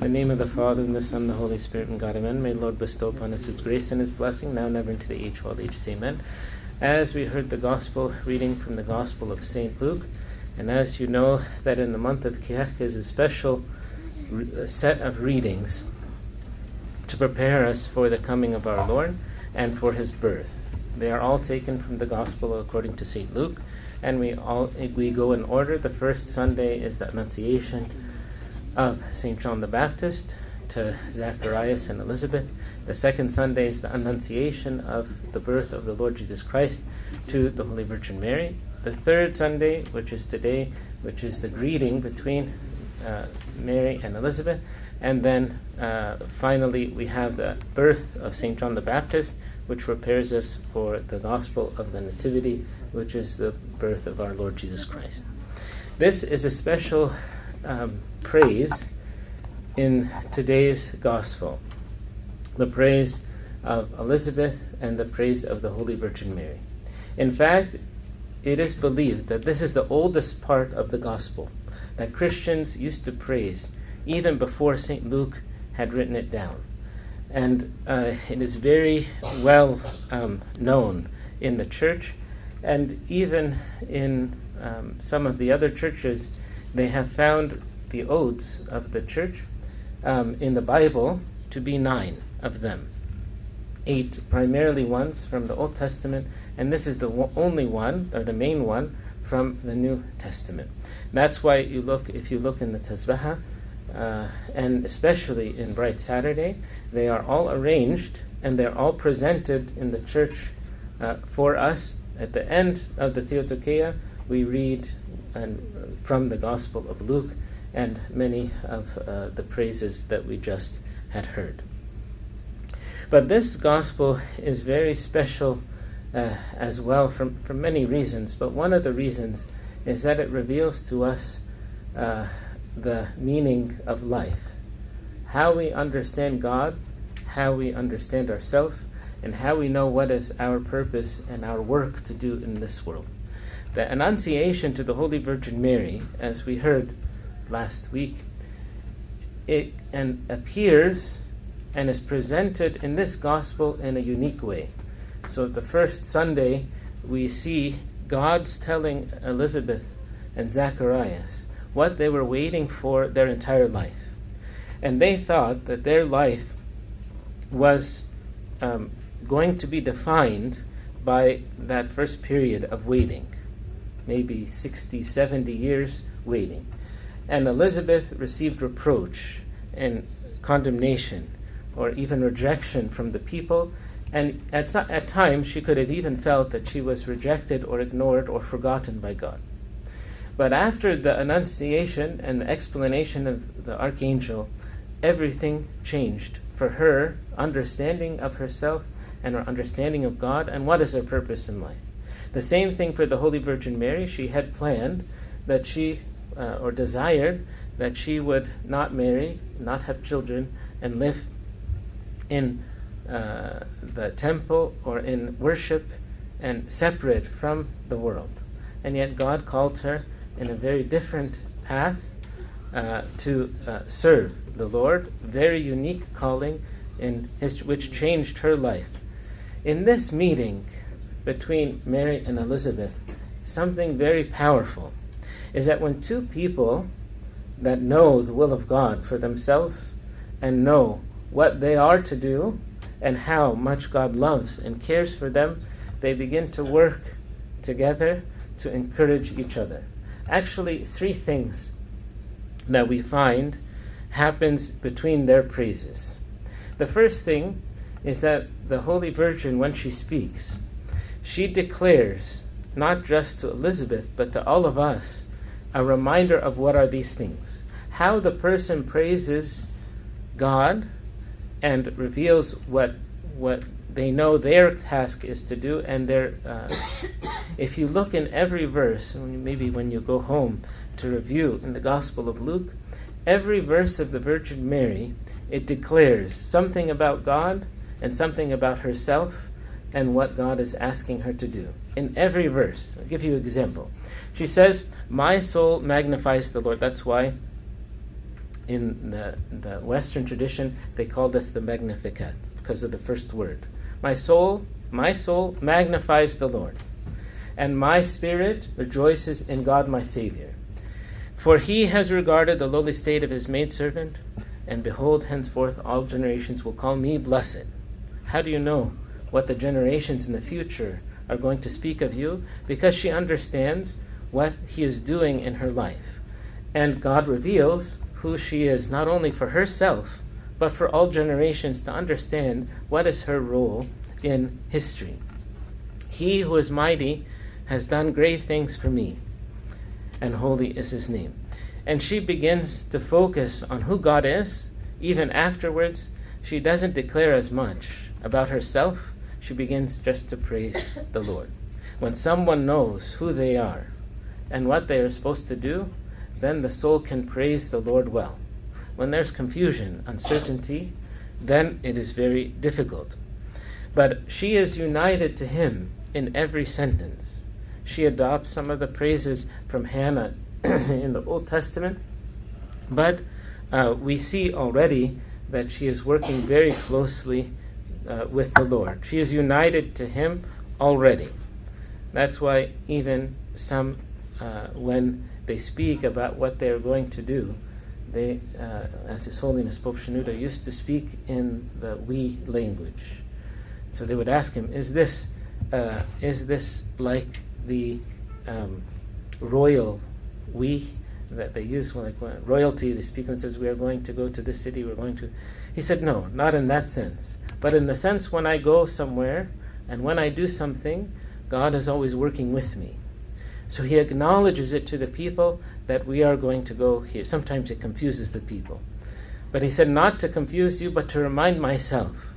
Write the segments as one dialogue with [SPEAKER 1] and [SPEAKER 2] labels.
[SPEAKER 1] In the name of the Father, and the Son, and the Holy Spirit, and God, amen. May Lord bestow upon us His grace and His blessing, now and ever into the age of all ages, amen. As we heard the Gospel reading from the Gospel of St. Luke, and as you know that in the month of Kiahk is a special re- set of readings to prepare us for the coming of our Lord and for His birth. They are all taken from the Gospel according to St. Luke, and we all we go in order. The first Sunday is the Annunciation of St. John the Baptist to Zacharias and Elizabeth. The second Sunday is the Annunciation of the birth of the Lord Jesus Christ to the Holy Virgin Mary. The third Sunday, which is today, which is the greeting between uh, Mary and Elizabeth. And then uh, finally, we have the birth of St. John the Baptist, which prepares us for the gospel of the Nativity, which is the birth of our Lord Jesus Christ. This is a special um, praise in today's gospel the praise of Elizabeth and the praise of the Holy Virgin Mary. In fact, it is believed that this is the oldest part of the gospel that Christians used to praise even before St. Luke had written it down. And uh, it is very well um, known in the church, and even in um, some of the other churches, they have found the odes of the church um, in the Bible to be nine of them. Eight primarily ones from the Old Testament, and this is the only one, or the main one, from the New Testament. That's why you look, if you look in the Tasbihah, uh, and especially in Bright Saturday, they are all arranged and they're all presented in the church uh, for us. At the end of the Theotokia, we read and, from the Gospel of Luke and many of uh, the praises that we just had heard. But this gospel is very special uh, as well for, for many reasons. But one of the reasons is that it reveals to us uh, the meaning of life, how we understand God, how we understand ourselves, and how we know what is our purpose and our work to do in this world. The Annunciation to the Holy Virgin Mary, as we heard last week, it and appears and is presented in this gospel in a unique way. So the first Sunday we see God's telling Elizabeth and Zacharias what they were waiting for their entire life. And they thought that their life was um, going to be defined by that first period of waiting, maybe 60, 70 years waiting. And Elizabeth received reproach and condemnation or even rejection from the people. And at, at times, she could have even felt that she was rejected or ignored or forgotten by God. But after the Annunciation and the explanation of the archangel, everything changed for her understanding of herself and her understanding of God and what is her purpose in life. The same thing for the Holy Virgin Mary. She had planned that she uh, or desired that she would not marry, not have children, and live in uh, the temple or in worship and separate from the world. And yet God called her in a very different path uh, to uh, serve the Lord, very unique calling in his, which changed her life. In this meeting between Mary and Elizabeth, something very powerful is that when two people that know the will of God for themselves and know what they are to do and how much God loves and cares for them, they begin to work together to encourage each other. Actually, three things that we find happens between their praises. The first thing is that the Holy Virgin, when she speaks, she declares, not just to Elizabeth, but to all of us, a reminder of what are these things. How the person praises God and reveals what what they know their task is to do, and their uh, if you look in every verse, maybe when you go home to review in the Gospel of Luke, every verse of the Virgin Mary it declares something about God and something about herself and what God is asking her to do. In every verse, I'll give you an example. She says, My soul magnifies the Lord. That's why in the, the Western tradition, they call this the Magnificat because of the first word. My soul, my soul magnifies the Lord, and my spirit rejoices in God my Savior. For he has regarded the lowly state of his maidservant, and behold, henceforth all generations will call me blessed. How do you know what the generations in the future are going to speak of you? Because she understands what he is doing in her life. And God reveals who she is, not only for herself, but for all generations to understand what is her role in history. He who is mighty has done great things for me, and holy is his name. And she begins to focus on who God is. Even afterwards, she doesn't declare as much about herself. She begins just to praise the Lord. When someone knows who they are and what they are supposed to do, then the soul can praise the Lord well. When there's confusion, uncertainty, then it is very difficult. But she is united to him in every sentence. She adopts some of the praises from Hannah in the Old Testament, but uh, we see already that she is working very closely uh, with the Lord. She is united to Him already. That's why even some, uh, when they speak about what they are going to do, they, uh, as His Holiness Pope Shenouda used to speak in the we language. So they would ask him, "Is this, uh, is this like the um, royal we that they use when like when royalty? They speak and says, "We are going to go to this city. We're going to." He said, "No, not in that sense, but in the sense when I go somewhere and when I do something, God is always working with me." So he acknowledges it to the people that we are going to go here. Sometimes it confuses the people. But he said, not to confuse you, but to remind myself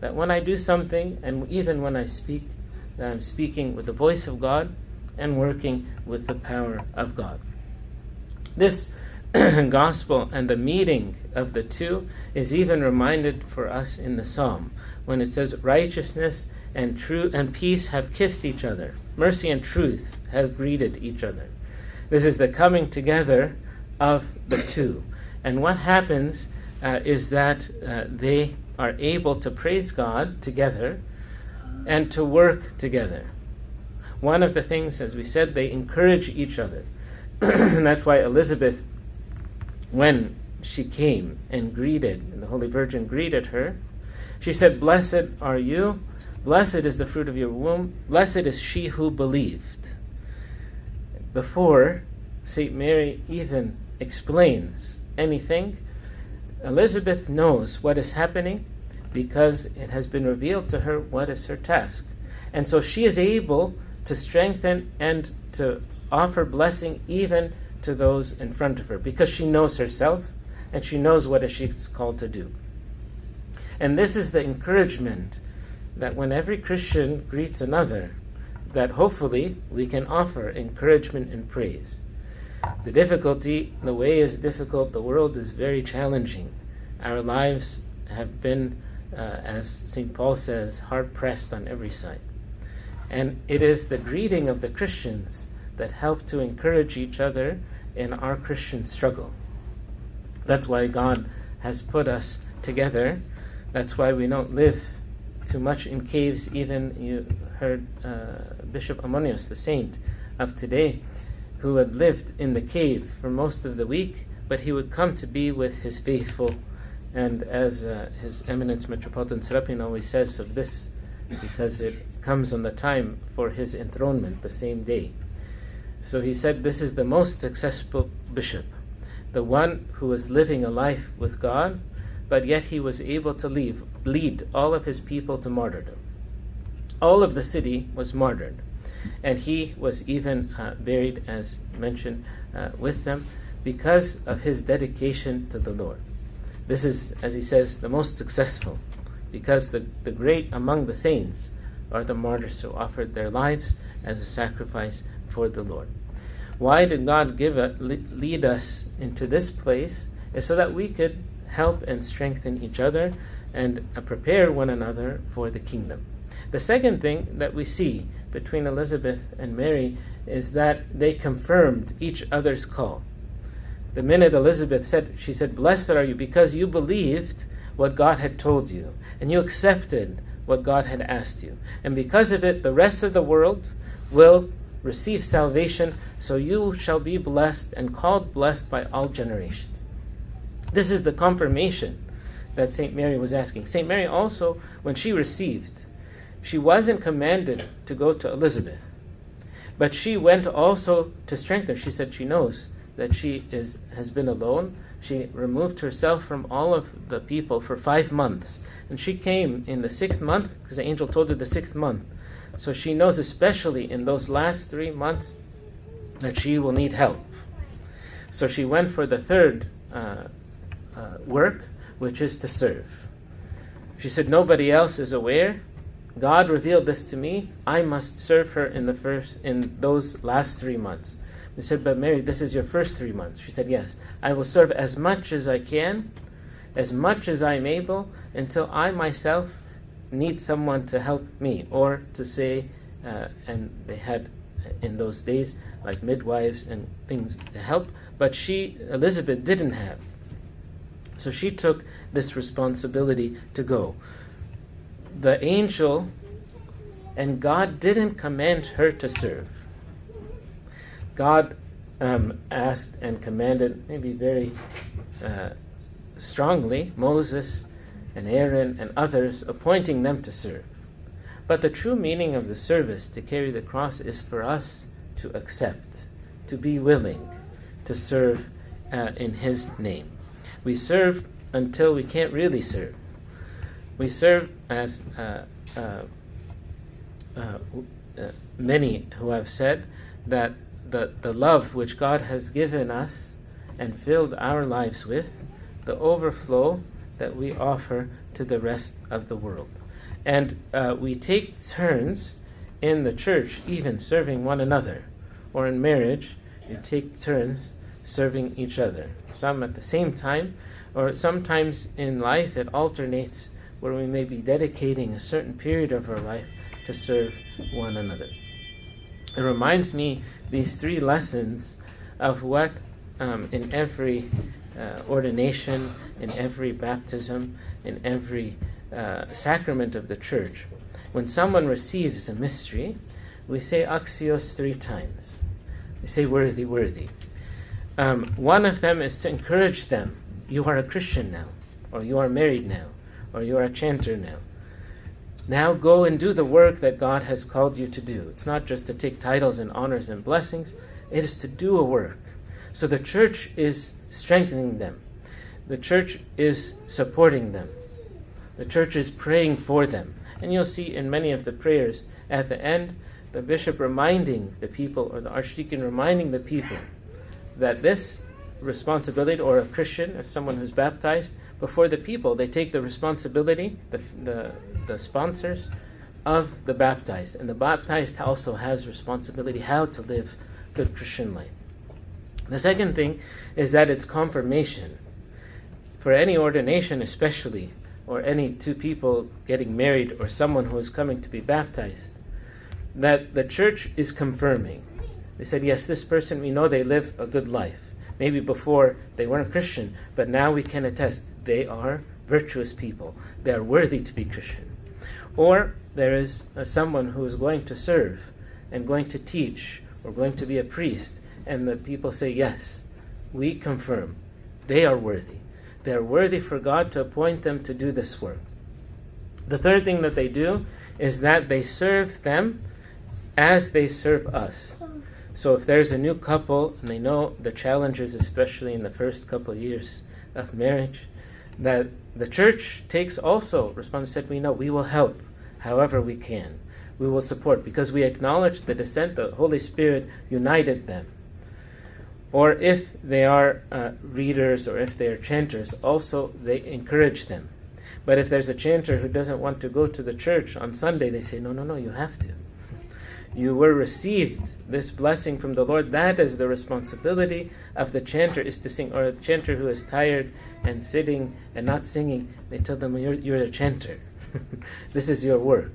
[SPEAKER 1] that when I do something, and even when I speak, that I'm speaking with the voice of God and working with the power of God. This gospel and the meeting of the two is even reminded for us in the psalm when it says righteousness and true and peace have kissed each other. Mercy and truth have greeted each other. This is the coming together of the two. And what happens uh, is that uh, they are able to praise god together and to work together. One of the things as we said they encourage each other and that's why elizabeth when she came and greeted, and the Holy Virgin greeted her, she said, Blessed are you, blessed is the fruit of your womb, blessed is she who believed. Before St. Mary even explains anything, Elizabeth knows what is happening because it has been revealed to her what is her task. And so she is able to strengthen and to offer blessing even to those in front of her because she knows herself and she knows what she's called to do. And this is the encouragement that when every Christian greets another, that hopefully we can offer encouragement and praise. The difficulty, the way is difficult, the world is very challenging. Our lives have been, uh, as St. Paul says, hard pressed on every side. And it is the greeting of the Christians that help to encourage each other in our Christian struggle. That's why God has put us together. That's why we don't live too much in caves. Even you heard uh, Bishop Ammonius, the saint of today, who had lived in the cave for most of the week, but he would come to be with his faithful. And as uh, His Eminence Metropolitan Serapion always says of this, because it comes on the time for his enthronement, the same day. So he said, This is the most successful bishop, the one who was living a life with God, but yet he was able to leave, lead all of his people to martyrdom. All of the city was martyred, and he was even uh, buried, as mentioned, uh, with them because of his dedication to the Lord. This is, as he says, the most successful, because the, the great among the saints are the martyrs who offered their lives as a sacrifice for the Lord. Why did God give it, lead us into this place? Is so that we could help and strengthen each other and uh, prepare one another for the kingdom. The second thing that we see between Elizabeth and Mary is that they confirmed each other's call. the minute Elizabeth said, she said, Blessed are you because you believed what God had told you and you accepted what God had asked you. And because of it, the rest of the world will receive salvation, so you shall be blessed and called blessed by all generations. This is the confirmation that St. Mary was asking. St. Mary also, when she received, she wasn't commanded to go to Elizabeth, but she went also to strengthen. She said she knows that she is has been alone. She removed herself from all of the people for five months, and she came in the sixth month because the angel told her the sixth month. So she knows, especially in those last three months, that she will need help. So she went for the third uh, uh, work, which is to serve. She said, Nobody else is aware. God revealed this to me. I must serve her in the first in those last three months. They said, But Mary, this is your first three months. She said, Yes. I will serve as much as I can, as much as I'm able, until I myself need someone to help me, or to say, uh, and they had in those days like midwives and things to help, but she, Elizabeth, didn't have. So she took this responsibility to go. The angel and God didn't command her to serve. God um, asked and commanded, maybe very uh, strongly, Moses and Aaron and others, appointing them to serve. But the true meaning of the service to carry the cross is for us to accept, to be willing to serve uh, in His name. We serve until we can't really serve. We serve as uh, uh, uh, uh many who have said that the, the love which God has given us and filled our lives with, the overflow that we offer to the rest of the world. And uh, we take turns in the church, even serving one another, or in marriage, we take turns serving each other. Some at the same time, or sometimes in life it alternates where we may be dedicating a certain period of our life to serve one another. It reminds me, these three lessons, of what um, in every uh, ordination, in every baptism, in every uh, sacrament of the church, when someone receives a mystery, we say axios three times. We say worthy, worthy. Um, one of them is to encourage them. You are a Christian now, or you are married now, or you are a chanter now. Now go and do the work that God has called you to do. It's not just to take titles and honors and blessings, it is to do a work. So the church is strengthening them, the church is supporting them, the church is praying for them. And you'll see in many of the prayers at the end, the bishop reminding the people, or the archdeacon reminding the people, that this responsibility, or a Christian, or someone who's baptized, before the people, they take the responsibility, the, the, the sponsors of the baptized. And the baptized also has responsibility how to live good Christian life. The second thing is that it's confirmation. For any ordination, especially, or any two people getting married, or someone who is coming to be baptized, that the church is confirming. They said, yes, this person, we know they live a good life. Maybe before they weren't Christian, but now we can attest they are virtuous people. They are worthy to be Christian. Or there is someone who is going to serve and going to teach or going to be a priest, and the people say, Yes, we confirm they are worthy. They are worthy for God to appoint them to do this work. The third thing that they do is that they serve them as they serve us. So if there's a new couple and they know the challenges, especially in the first couple of years of marriage, that the church takes also responsibility. Said we know we will help however we can. We will support because we acknowledge the descent. The Holy Spirit united them. Or if they are uh, readers or if they are chanters, also they encourage them. But if there's a chanter who doesn't want to go to the church on Sunday, they say, no, no, no, you have to you were received this blessing from the Lord. That is the responsibility of the chanter is to sing, or a chanter who is tired and sitting and not singing. They tell them you're you're a chanter. this is your work,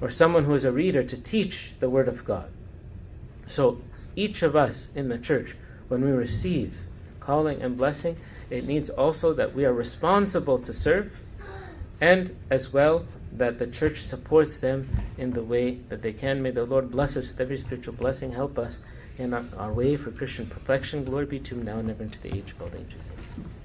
[SPEAKER 1] or someone who is a reader to teach the word of God. So each of us in the church, when we receive calling and blessing. It needs also that we are responsible to serve, and as well that the church supports them in the way that they can. May the Lord bless us with every spiritual blessing, help us in our, our way for Christian perfection. Glory be to him now and ever into the age of all ages.